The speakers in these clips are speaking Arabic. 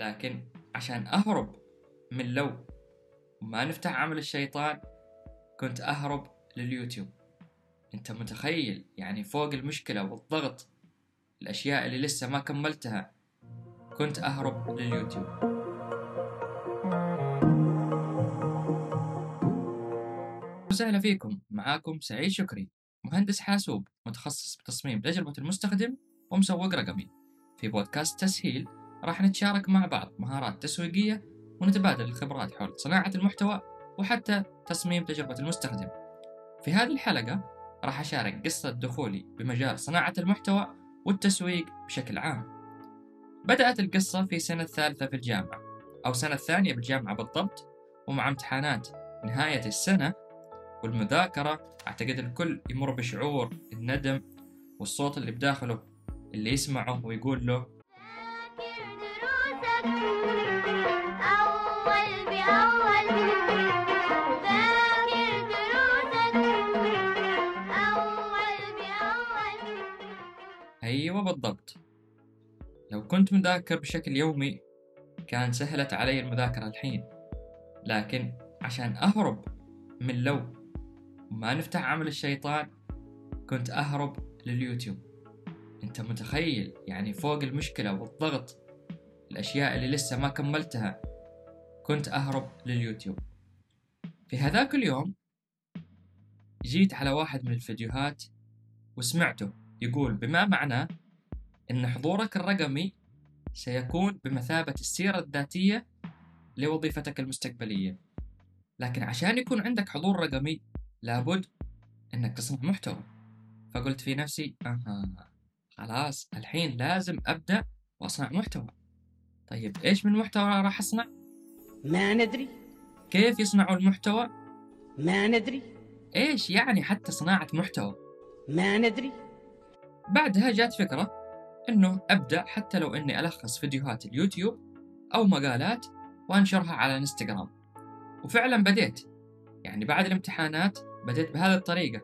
لكن عشان أهرب من لو وما نفتح عمل الشيطان كنت أهرب لليوتيوب. أنت متخيل يعني فوق المشكلة والضغط الأشياء اللي لسه ما كملتها كنت أهرب لليوتيوب. وسهلا فيكم معاكم سعيد شكري مهندس حاسوب متخصص بتصميم تجربة المستخدم ومسوق رقمي في بودكاست تسهيل راح نتشارك مع بعض مهارات تسويقية ونتبادل الخبرات حول صناعة المحتوى وحتى تصميم تجربة المستخدم. في هذه الحلقة راح أشارك قصة دخولي بمجال صناعة المحتوى والتسويق بشكل عام. بدأت القصة في سنة الثالثة في الجامعة أو سنة الثانية بالجامعة بالضبط ومع امتحانات نهاية السنة والمذاكرة أعتقد الكل يمر بشعور الندم والصوت اللي بداخله اللي يسمعه ويقول له أيوة بالضبط. لو كنت مذاكر بشكل يومي كان سهلت علي المذاكرة الحين. لكن عشان أهرب من لو وما نفتح عمل الشيطان كنت أهرب لليوتيوب. أنت متخيل يعني فوق المشكلة والضغط. الأشياء اللي لسه ما كملتها كنت أهرب لليوتيوب. في هذاك اليوم جيت على واحد من الفيديوهات وسمعته يقول بما معناه أن حضورك الرقمي سيكون بمثابة السيرة الذاتية لوظيفتك المستقبلية. لكن عشان يكون عندك حضور رقمي لابد أنك تصنع محتوى. فقلت في نفسي أها خلاص الحين لازم أبدأ وأصنع محتوى. طيب إيش من محتوى راح أصنع؟ ما ندري كيف يصنعوا المحتوى؟ ما ندري إيش يعني حتى صناعة محتوى؟ ما ندري بعدها جات فكرة إنه أبدأ حتى لو إني ألخص فيديوهات اليوتيوب أو مقالات وأنشرها على إنستغرام وفعلا بديت يعني بعد الامتحانات بديت بهذه الطريقة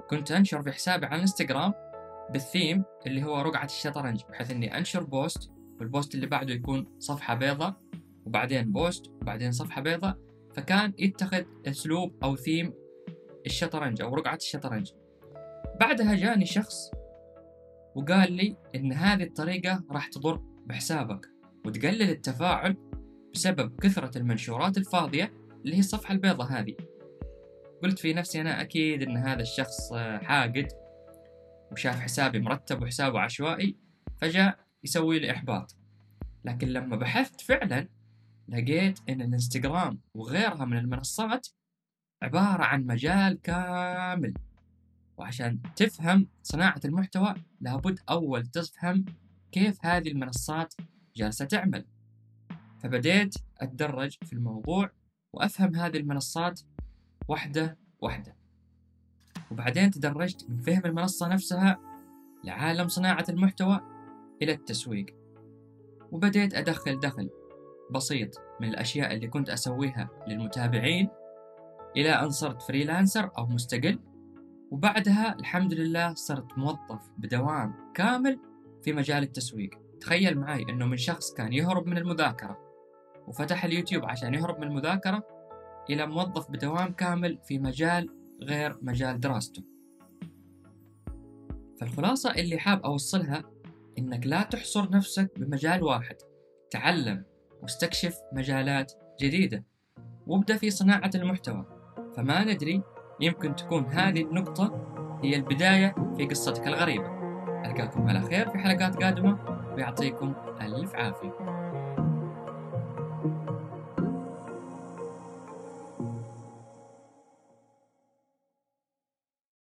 وكنت أنشر في حسابي على الانستغرام بالثيم اللي هو رقعة الشطرنج بحيث إني أنشر post وال post اللي بعده يكون صفحة بيضة وبعدين post وبعدين صفحة بيضة. فكان يتخذ أسلوب أو ثيم الشطرنج أو رقعة الشطرنج. بعدها جاني شخص وقال لي إن هذه الطريقة راح تضر بحسابك وتقلل التفاعل بسبب كثرة المنشورات الفاضية اللي هي الصفحة البيضة هذه. قلت في نفسي أنا أكيد إن هذا الشخص حاقد وشاف حسابي مرتب وحسابه عشوائي فجاء يسوي لي إحباط. لكن لما بحثت فعلا لقيت إن الإنستغرام وغيرها من المنصات عبارة عن مجال كامل. وعشان تفهم صناعة المحتوى لابد أول تفهم كيف هذه المنصات جالسة تعمل. فبديت أتدرج في الموضوع وأفهم هذه المنصات واحدة واحدة وبعدين تدرجت من فهم المنصة نفسها لعالم صناعة المحتوى إلى التسويق. وبديت أدخل دخل بسيط من الأشياء اللي كنت أسويها للمتابعين إلى أن صرت فريلانسر أو مستقل. وبعدها الحمد لله صرت موظف بدوام كامل في مجال التسويق. تخيل معي أنه من شخص كان يهرب من المذاكرة وفتح اليوتيوب عشان يهرب من المذاكرة إلى موظف بدوام كامل في مجال غير مجال دراسته فالخلاصة اللي حاب أوصلها إنك لا تحصر نفسك بمجال واحد تعلم واستكشف مجالات جديدة وابدأ في صناعة المحتوى. فما ندري يمكن تكون هذه النقطة هي البداية في قصتك الغريبة. ألقاكم على خير في حلقات قادمة ويعطيكم ألف عافية.